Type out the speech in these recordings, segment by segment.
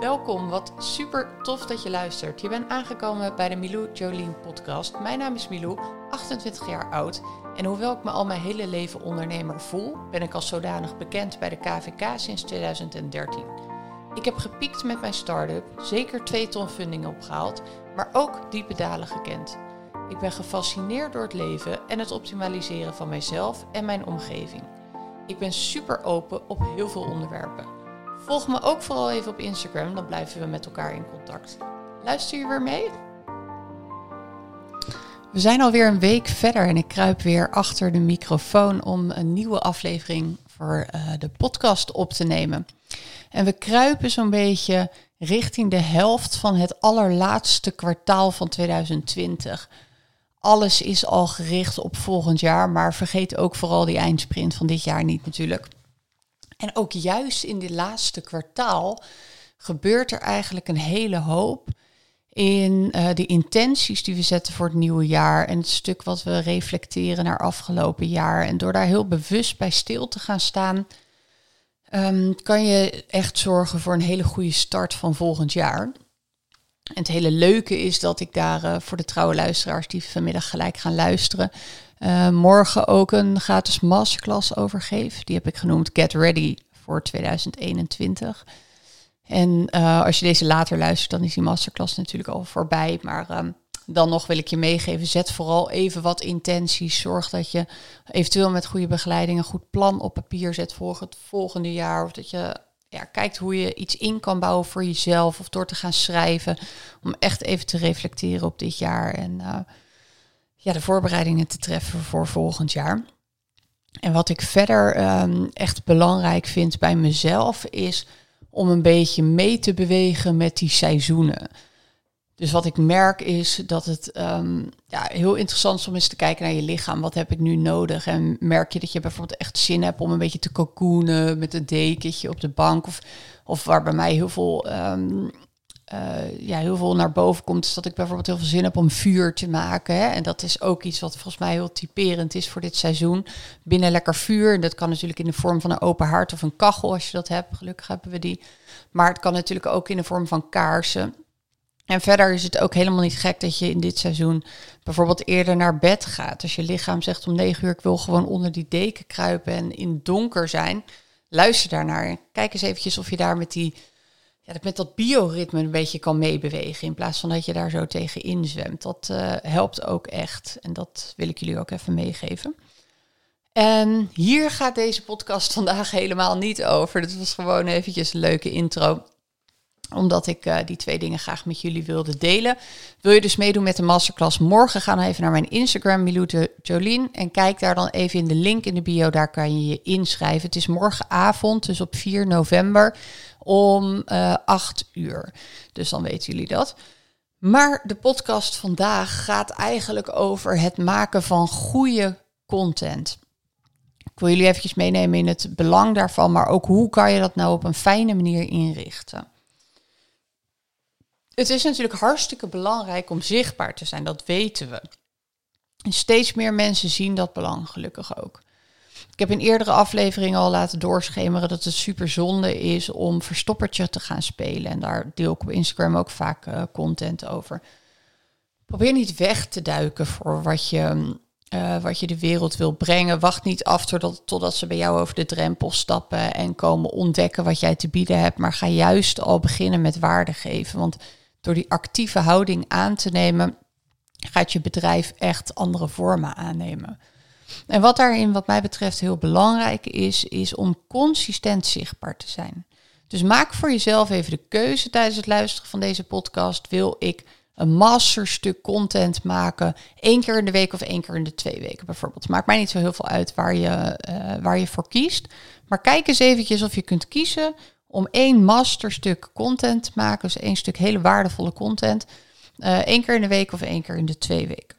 Welkom, wat super tof dat je luistert. Je bent aangekomen bij de Milou Jolien podcast. Mijn naam is Milou, 28 jaar oud. En hoewel ik me al mijn hele leven ondernemer voel, ben ik als zodanig bekend bij de KVK sinds 2013. Ik heb gepiekt met mijn start-up, zeker twee ton funding opgehaald, maar ook diepe dalen gekend. Ik ben gefascineerd door het leven en het optimaliseren van mijzelf en mijn omgeving. Ik ben super open op heel veel onderwerpen. Volg me ook vooral even op Instagram, dan blijven we met elkaar in contact. Luister je weer mee? We zijn alweer een week verder en ik kruip weer achter de microfoon om een nieuwe aflevering voor uh, de podcast op te nemen. En we kruipen zo'n beetje richting de helft van het allerlaatste kwartaal van 2020. Alles is al gericht op volgend jaar, maar vergeet ook vooral die eindsprint van dit jaar niet natuurlijk. En ook juist in dit laatste kwartaal gebeurt er eigenlijk een hele hoop in uh, de intenties die we zetten voor het nieuwe jaar en het stuk wat we reflecteren naar afgelopen jaar. En door daar heel bewust bij stil te gaan staan, um, kan je echt zorgen voor een hele goede start van volgend jaar. En het hele leuke is dat ik daar uh, voor de trouwe luisteraars die vanmiddag gelijk gaan luisteren, uh, morgen ook een gratis masterclass over geef. Die heb ik genoemd Get Ready voor 2021. En uh, als je deze later luistert, dan is die masterclass natuurlijk al voorbij. Maar um, dan nog wil ik je meegeven, zet vooral even wat intenties. Zorg dat je eventueel met goede begeleiding een goed plan op papier zet voor het volgende jaar. Of dat je ja, kijkt hoe je iets in kan bouwen voor jezelf. Of door te gaan schrijven. Om echt even te reflecteren op dit jaar. En uh, ja, de voorbereidingen te treffen voor volgend jaar. En wat ik verder um, echt belangrijk vind bij mezelf is om een beetje mee te bewegen met die seizoenen. Dus wat ik merk is dat het um, ja, heel interessant is om eens te kijken naar je lichaam. Wat heb ik nu nodig? En merk je dat je bijvoorbeeld echt zin hebt om een beetje te cocoonen met een dekentje op de bank? Of, of waar bij mij heel veel um, uh, ja, heel veel naar boven komt, is dat ik bijvoorbeeld heel veel zin heb om vuur te maken. Hè? En dat is ook iets wat volgens mij heel typerend is voor dit seizoen. Binnen lekker vuur. En dat kan natuurlijk in de vorm van een open haard of een kachel als je dat hebt. Gelukkig hebben we die. Maar het kan natuurlijk ook in de vorm van kaarsen. En verder is het ook helemaal niet gek dat je in dit seizoen bijvoorbeeld eerder naar bed gaat. Als je lichaam zegt om negen uur, ik wil gewoon onder die deken kruipen en in donker zijn. Luister daarnaar. Kijk eens eventjes of je daar met die dat met dat bioritme een beetje kan meebewegen. In plaats van dat je daar zo tegen inzwemt. Dat uh, helpt ook echt. En dat wil ik jullie ook even meegeven. En hier gaat deze podcast vandaag helemaal niet over. Dit was gewoon eventjes een leuke intro omdat ik uh, die twee dingen graag met jullie wilde delen. Wil je dus meedoen met de masterclass morgen? Ga dan even naar mijn Instagram, Miloute Jolien. En kijk daar dan even in de link in de bio. Daar kan je je inschrijven. Het is morgenavond, dus op 4 november om uh, 8 uur. Dus dan weten jullie dat. Maar de podcast vandaag gaat eigenlijk over het maken van goede content. Ik wil jullie eventjes meenemen in het belang daarvan, maar ook hoe kan je dat nou op een fijne manier inrichten. Het is natuurlijk hartstikke belangrijk om zichtbaar te zijn, dat weten we. En steeds meer mensen zien dat belang gelukkig ook. Ik heb in eerdere afleveringen al laten doorschemeren dat het super zonde is om verstoppertje te gaan spelen. En daar deel ik op Instagram ook vaak uh, content over. Probeer niet weg te duiken voor wat je, uh, wat je de wereld wil brengen. Wacht niet af totdat ze bij jou over de drempel stappen en komen ontdekken wat jij te bieden hebt. Maar ga juist al beginnen met waarde geven. Want door die actieve houding aan te nemen, gaat je bedrijf echt andere vormen aannemen. En wat daarin, wat mij betreft, heel belangrijk is, is om consistent zichtbaar te zijn. Dus maak voor jezelf even de keuze tijdens het luisteren van deze podcast. Wil ik een masterstuk content maken, één keer in de week of één keer in de twee weken bijvoorbeeld? Maakt mij niet zo heel veel uit waar je, uh, waar je voor kiest. Maar kijk eens eventjes of je kunt kiezen om één masterstuk content te maken, dus één stuk hele waardevolle content, uh, één keer in de week of één keer in de twee weken.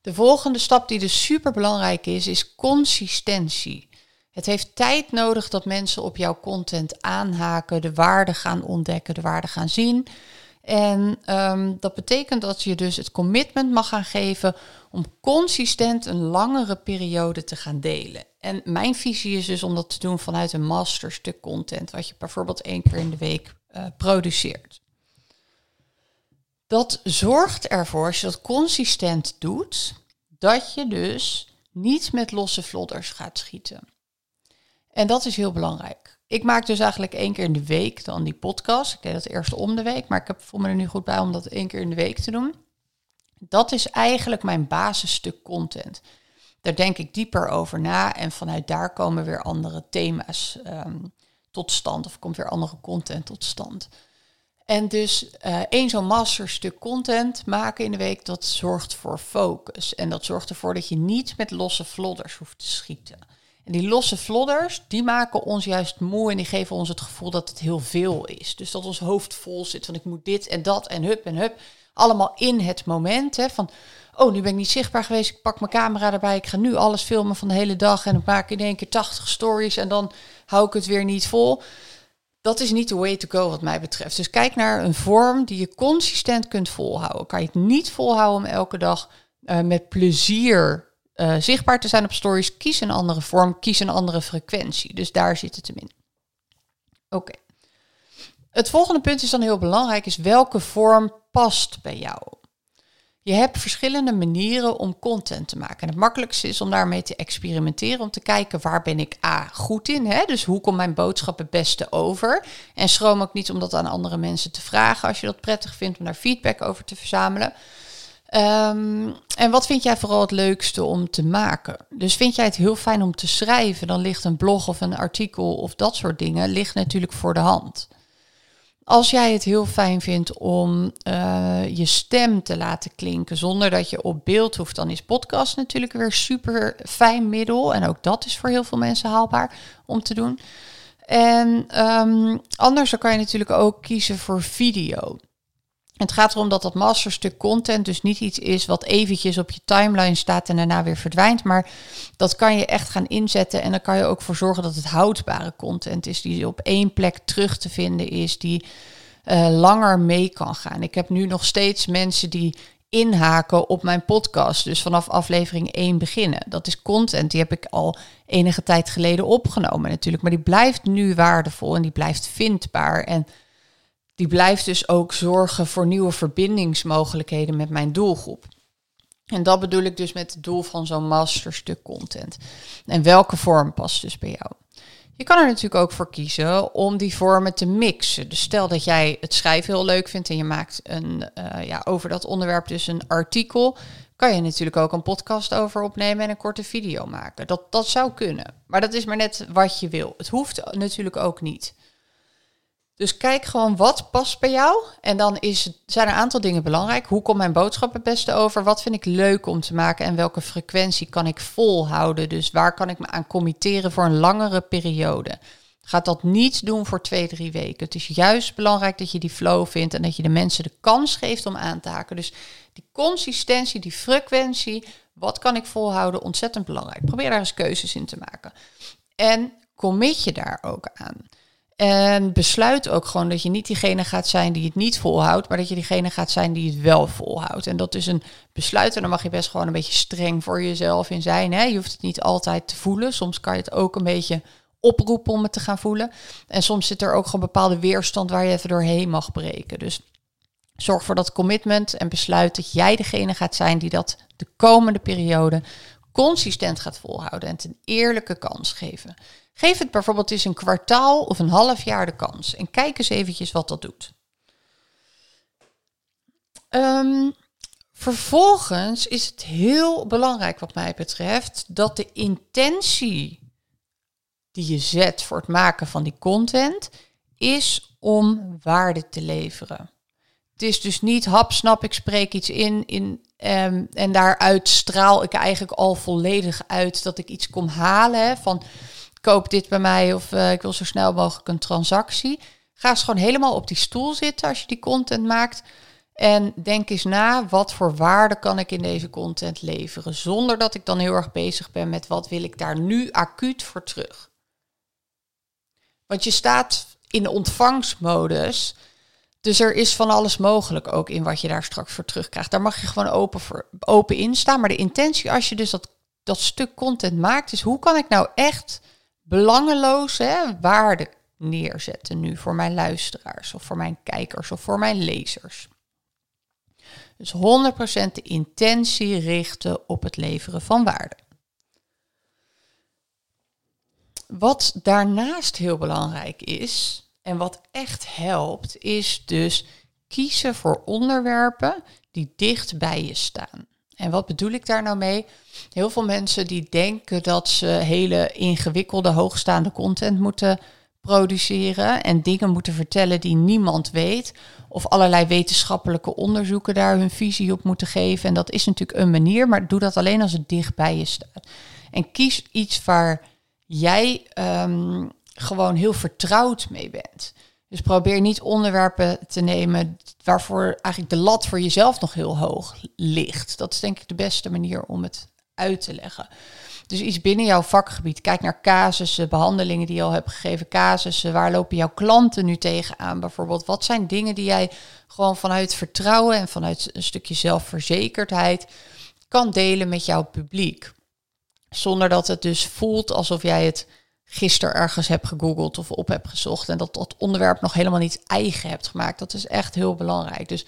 De volgende stap die dus super belangrijk is, is consistentie. Het heeft tijd nodig dat mensen op jouw content aanhaken, de waarde gaan ontdekken, de waarde gaan zien. En um, dat betekent dat je dus het commitment mag gaan geven om consistent een langere periode te gaan delen. En mijn visie is dus om dat te doen vanuit een masterstuk content, wat je bijvoorbeeld één keer in de week uh, produceert. Dat zorgt ervoor, als je dat consistent doet, dat je dus niet met losse vlodders gaat schieten. En dat is heel belangrijk. Ik maak dus eigenlijk één keer in de week dan die podcast. Ik deed dat eerst om de week, maar ik heb, voel me er nu goed bij om dat één keer in de week te doen. Dat is eigenlijk mijn basisstuk content. Daar denk ik dieper over na en vanuit daar komen weer andere thema's ehm, tot stand of komt weer andere content tot stand. En dus uh, één zo'n masterstuk content maken in de week, dat zorgt voor focus. En dat zorgt ervoor dat je niet met losse vlodders hoeft te schieten. En die losse vlodders, die maken ons juist moe en die geven ons het gevoel dat het heel veel is. Dus dat ons hoofd vol zit van ik moet dit en dat en hup en hup. Allemaal in het moment hè, van, oh nu ben ik niet zichtbaar geweest, ik pak mijn camera erbij, ik ga nu alles filmen van de hele dag en dan maak ik in één keer 80 stories en dan hou ik het weer niet vol. Dat is niet de way to go wat mij betreft. Dus kijk naar een vorm die je consistent kunt volhouden. Kan je het niet volhouden om elke dag uh, met plezier uh, zichtbaar te zijn op stories, kies een andere vorm, kies een andere frequentie. Dus daar zit het hem in. Oké. Het volgende punt is dan heel belangrijk, is welke vorm past bij jou? Je hebt verschillende manieren om content te maken. En het makkelijkste is om daarmee te experimenteren, om te kijken waar ben ik A goed in. Hè? Dus hoe komt mijn boodschap het beste over? En schroom ook niet om dat aan andere mensen te vragen als je dat prettig vindt, om daar feedback over te verzamelen. Um, en wat vind jij vooral het leukste om te maken? Dus vind jij het heel fijn om te schrijven, dan ligt een blog of een artikel of dat soort dingen ligt natuurlijk voor de hand. Als jij het heel fijn vindt om uh, je stem te laten klinken zonder dat je op beeld hoeft, dan is podcast natuurlijk weer super fijn middel. En ook dat is voor heel veel mensen haalbaar om te doen. En um, anders kan je natuurlijk ook kiezen voor video. Het gaat erom dat dat masterstuk content dus niet iets is wat eventjes op je timeline staat en daarna weer verdwijnt. Maar dat kan je echt gaan inzetten en dan kan je ook voor zorgen dat het houdbare content is. Die op één plek terug te vinden is, die uh, langer mee kan gaan. Ik heb nu nog steeds mensen die inhaken op mijn podcast. Dus vanaf aflevering 1 beginnen. Dat is content, die heb ik al enige tijd geleden opgenomen natuurlijk. Maar die blijft nu waardevol en die blijft vindbaar. En die blijft dus ook zorgen voor nieuwe verbindingsmogelijkheden met mijn doelgroep. En dat bedoel ik dus met het doel van zo'n masterstuk content. En welke vorm past dus bij jou? Je kan er natuurlijk ook voor kiezen om die vormen te mixen. Dus stel dat jij het schrijven heel leuk vindt en je maakt een, uh, ja, over dat onderwerp dus een artikel, kan je natuurlijk ook een podcast over opnemen en een korte video maken. Dat, dat zou kunnen. Maar dat is maar net wat je wil. Het hoeft natuurlijk ook niet. Dus kijk gewoon wat past bij jou. En dan is, zijn er een aantal dingen belangrijk. Hoe komt mijn boodschap het beste over? Wat vind ik leuk om te maken? En welke frequentie kan ik volhouden? Dus waar kan ik me aan committeren voor een langere periode? Gaat dat niet doen voor twee, drie weken. Het is juist belangrijk dat je die flow vindt en dat je de mensen de kans geeft om aan te haken. Dus die consistentie, die frequentie, wat kan ik volhouden? Ontzettend belangrijk. Probeer daar eens keuzes in te maken. En commit je daar ook aan. En besluit ook gewoon dat je niet diegene gaat zijn die het niet volhoudt, maar dat je diegene gaat zijn die het wel volhoudt. En dat is een besluit en dan mag je best gewoon een beetje streng voor jezelf in zijn. Hè? Je hoeft het niet altijd te voelen. Soms kan je het ook een beetje oproepen om het te gaan voelen. En soms zit er ook gewoon bepaalde weerstand waar je even doorheen mag breken. Dus zorg voor dat commitment en besluit dat jij degene gaat zijn die dat de komende periode consistent gaat volhouden en een eerlijke kans geven. Geef het bijvoorbeeld eens een kwartaal of een half jaar de kans en kijk eens eventjes wat dat doet. Um, vervolgens is het heel belangrijk wat mij betreft dat de intentie die je zet voor het maken van die content is om waarde te leveren. Het is dus niet hap, snap, ik spreek iets in, in um, en daaruit straal ik eigenlijk al volledig uit dat ik iets kom halen van koop dit bij mij of uh, ik wil zo snel mogelijk een transactie. Ga eens gewoon helemaal op die stoel zitten als je die content maakt. En denk eens na, wat voor waarde kan ik in deze content leveren? Zonder dat ik dan heel erg bezig ben met wat wil ik daar nu acuut voor terug. Want je staat in ontvangstmodus. Dus er is van alles mogelijk ook in wat je daar straks voor terugkrijgt. Daar mag je gewoon open, voor, open in staan. Maar de intentie als je dus dat, dat stuk content maakt, is hoe kan ik nou echt belangeloos hè, waarde neerzetten nu voor mijn luisteraars of voor mijn kijkers of voor mijn lezers. Dus 100% de intentie richten op het leveren van waarde. Wat daarnaast heel belangrijk is en wat echt helpt, is dus kiezen voor onderwerpen die dicht bij je staan. En wat bedoel ik daar nou mee? Heel veel mensen die denken dat ze hele ingewikkelde, hoogstaande content moeten produceren en dingen moeten vertellen die niemand weet. Of allerlei wetenschappelijke onderzoeken daar hun visie op moeten geven. En dat is natuurlijk een manier, maar doe dat alleen als het dicht bij je staat. En kies iets waar jij ehm, gewoon heel vertrouwd mee bent. Dus probeer niet onderwerpen te nemen waarvoor eigenlijk de lat voor jezelf nog heel hoog ligt. Dat is denk ik de beste manier om het uit te leggen. Dus iets binnen jouw vakgebied. Kijk naar casussen, behandelingen die je al hebt gegeven, casussen. Waar lopen jouw klanten nu tegenaan bijvoorbeeld? Wat zijn dingen die jij gewoon vanuit vertrouwen en vanuit een stukje zelfverzekerdheid kan delen met jouw publiek? Zonder dat het dus voelt alsof jij het gisteren ergens hebt gegoogeld of op hebt gezocht en dat dat onderwerp nog helemaal niet eigen hebt gemaakt. Dat is echt heel belangrijk. Dus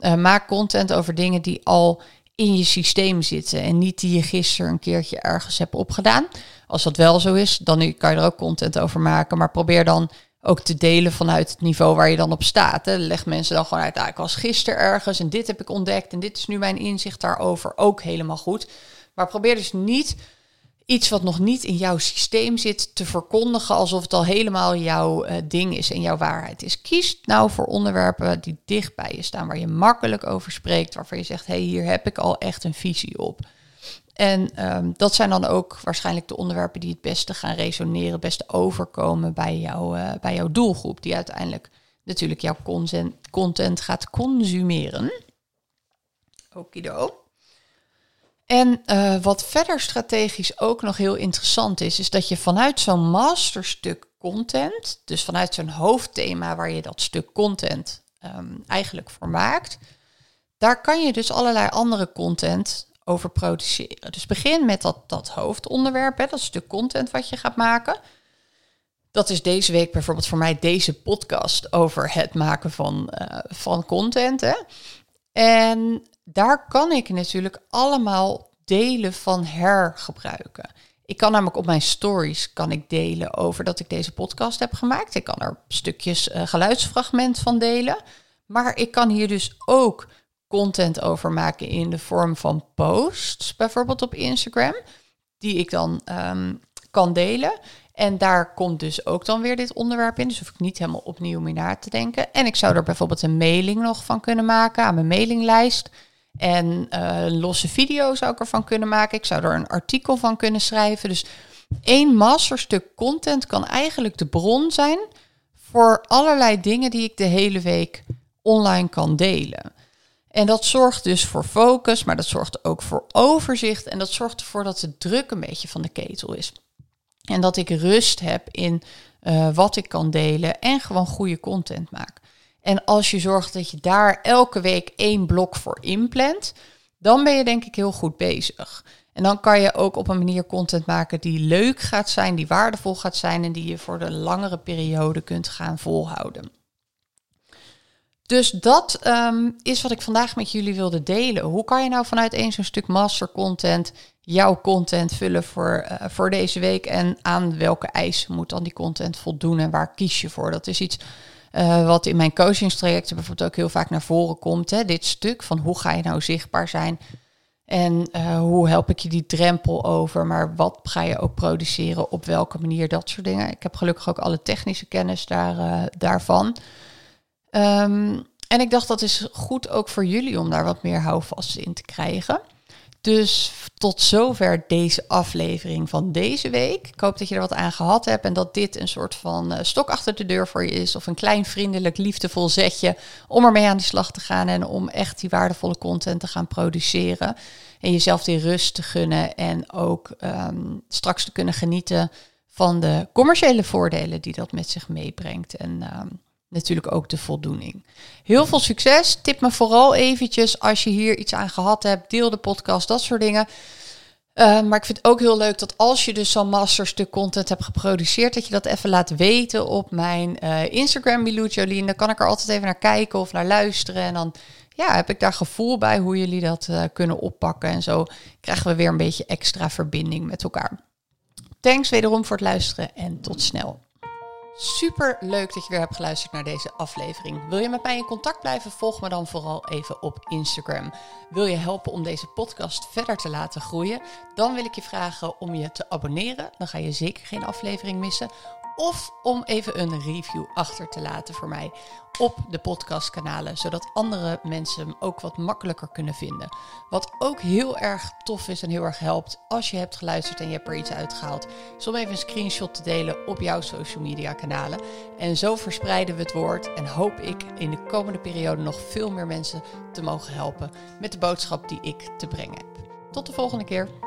uh, maak content over dingen die al in je systeem zitten en niet die je gisteren een keertje ergens hebt opgedaan. Als dat wel zo is, dan kan je er ook content over maken, maar probeer dan ook te delen vanuit het niveau waar je dan op staat. Hè. Leg mensen dan gewoon uit, ah, ik was gisteren ergens en dit heb ik ontdekt en dit is nu mijn inzicht daarover, ook helemaal goed. Maar probeer dus niet iets wat nog niet in jouw systeem zit te verkondigen alsof het al helemaal jouw uh, ding is en jouw waarheid is. Kies nou voor onderwerpen die dicht bij je staan, waar je makkelijk over spreekt, waarvan je zegt, hé, hey, hier heb ik al echt een visie op. En um, dat zijn dan ook waarschijnlijk de onderwerpen die het beste gaan resoneren, het beste overkomen bij, jou, uh, bij jouw doelgroep, die uiteindelijk natuurlijk jouw content, content gaat consumeren. Okido. En uh, wat verder strategisch ook nog heel interessant is, is dat je vanuit zo'n masterstuk content, dus vanuit zo'n hoofdthema waar je dat stuk content um, eigenlijk voor maakt, daar kan je dus allerlei andere content over produceren. Dus begin met dat, dat hoofdonderwerp, hè, dat stuk content wat je gaat maken. Dat is deze week bijvoorbeeld voor mij deze podcast over het maken van, uh, van content. Hè. En daar kan ik natuurlijk allemaal delen van hergebruiken. Ik kan namelijk op mijn stories kan ik delen over dat ik deze podcast heb gemaakt. Ik kan er stukjes uh, geluidsfragment van delen. Maar ik kan hier dus ook content over maken in de vorm van posts, bijvoorbeeld op Instagram, die ik dan um, kan delen. En daar komt dus ook dan weer dit onderwerp in. Dus hoef ik niet helemaal opnieuw mee na te denken. En ik zou er bijvoorbeeld een mailing nog van kunnen maken aan mijn mailinglijst. En uh, losse video zou ik ervan kunnen maken. Ik zou er een artikel van kunnen schrijven. Dus één masterstuk content kan eigenlijk de bron zijn voor allerlei dingen die ik de hele week online kan delen. En dat zorgt dus voor focus, maar dat zorgt ook voor overzicht. En dat zorgt ervoor dat de druk een beetje van de ketel is. En dat ik rust heb in uh, wat ik kan delen en gewoon goede content maak. En als je zorgt dat je daar elke week één blok voor inplant, dan ben je denk ik heel goed bezig. En dan kan je ook op een manier content maken die leuk gaat zijn, die waardevol gaat zijn en die je voor de langere periode kunt gaan volhouden. Dus dat um, is wat ik vandaag met jullie wilde delen. Hoe kan je nou vanuit één zo'n stuk master content jouw content vullen voor, uh, voor deze week en aan welke eisen moet dan die content voldoen en waar kies je voor? Dat is iets uh, wat in mijn coachingstrajecten bijvoorbeeld ook heel vaak naar voren komt. Hè? Dit stuk van hoe ga je nou zichtbaar zijn en uh, hoe help ik je die drempel over, maar wat ga je ook produceren, op welke manier, dat soort dingen. Ik heb gelukkig ook alle technische kennis daar, daarvan. Um, en ik dacht dat is goed ook voor jullie om daar wat meer houvast in te krijgen. Dus tot zover deze aflevering van deze week. Ik hoop dat je er wat aan gehad hebt en dat dit een soort van uh, stok achter de deur voor je is. Of een klein vriendelijk, liefdevol zetje om ermee aan de slag te gaan en om echt die waardevolle content te gaan produceren. En jezelf die rust te gunnen en ook um, straks te kunnen genieten van de commerciële voordelen die dat met zich meebrengt. En um, natuurlijk ook de voldoening. Heel veel succes. Tip me vooral eventjes als je hier iets aan gehad hebt. Deel de podcast, dat soort dingen. Uh, maar ik vind het ook heel leuk dat als je dus zo'n masterstuk content hebt geproduceerd, dat je dat even laat weten op mijn uh, Instagram, Milou Jolien. Dan kan ik er altijd even naar kijken of naar luisteren. En dan ja, heb ik daar gevoel bij hoe jullie dat uh, kunnen oppakken. En zo krijgen we weer een beetje extra verbinding met elkaar. Thanks wederom voor het luisteren en tot snel. Super leuk dat je weer hebt geluisterd naar deze aflevering. Wil je met mij in contact blijven? Volg me dan vooral even op Instagram. Wil je helpen om deze podcast verder te laten groeien? Dan wil ik je vragen om je te abonneren. Dan ga je zeker geen aflevering missen. Of om even een review achter te laten voor mij op de podcastkanalen, zodat andere mensen hem ook wat makkelijker kunnen vinden. Wat ook heel erg tof is en heel erg helpt als je hebt geluisterd en je hebt er iets uitgehaald, is om even een screenshot te delen op jouw social media kanalen. En zo verspreiden we het woord en hoop ik in de komende periode nog veel meer mensen te mogen helpen met de boodschap die ik te brengen heb. Tot de volgende keer.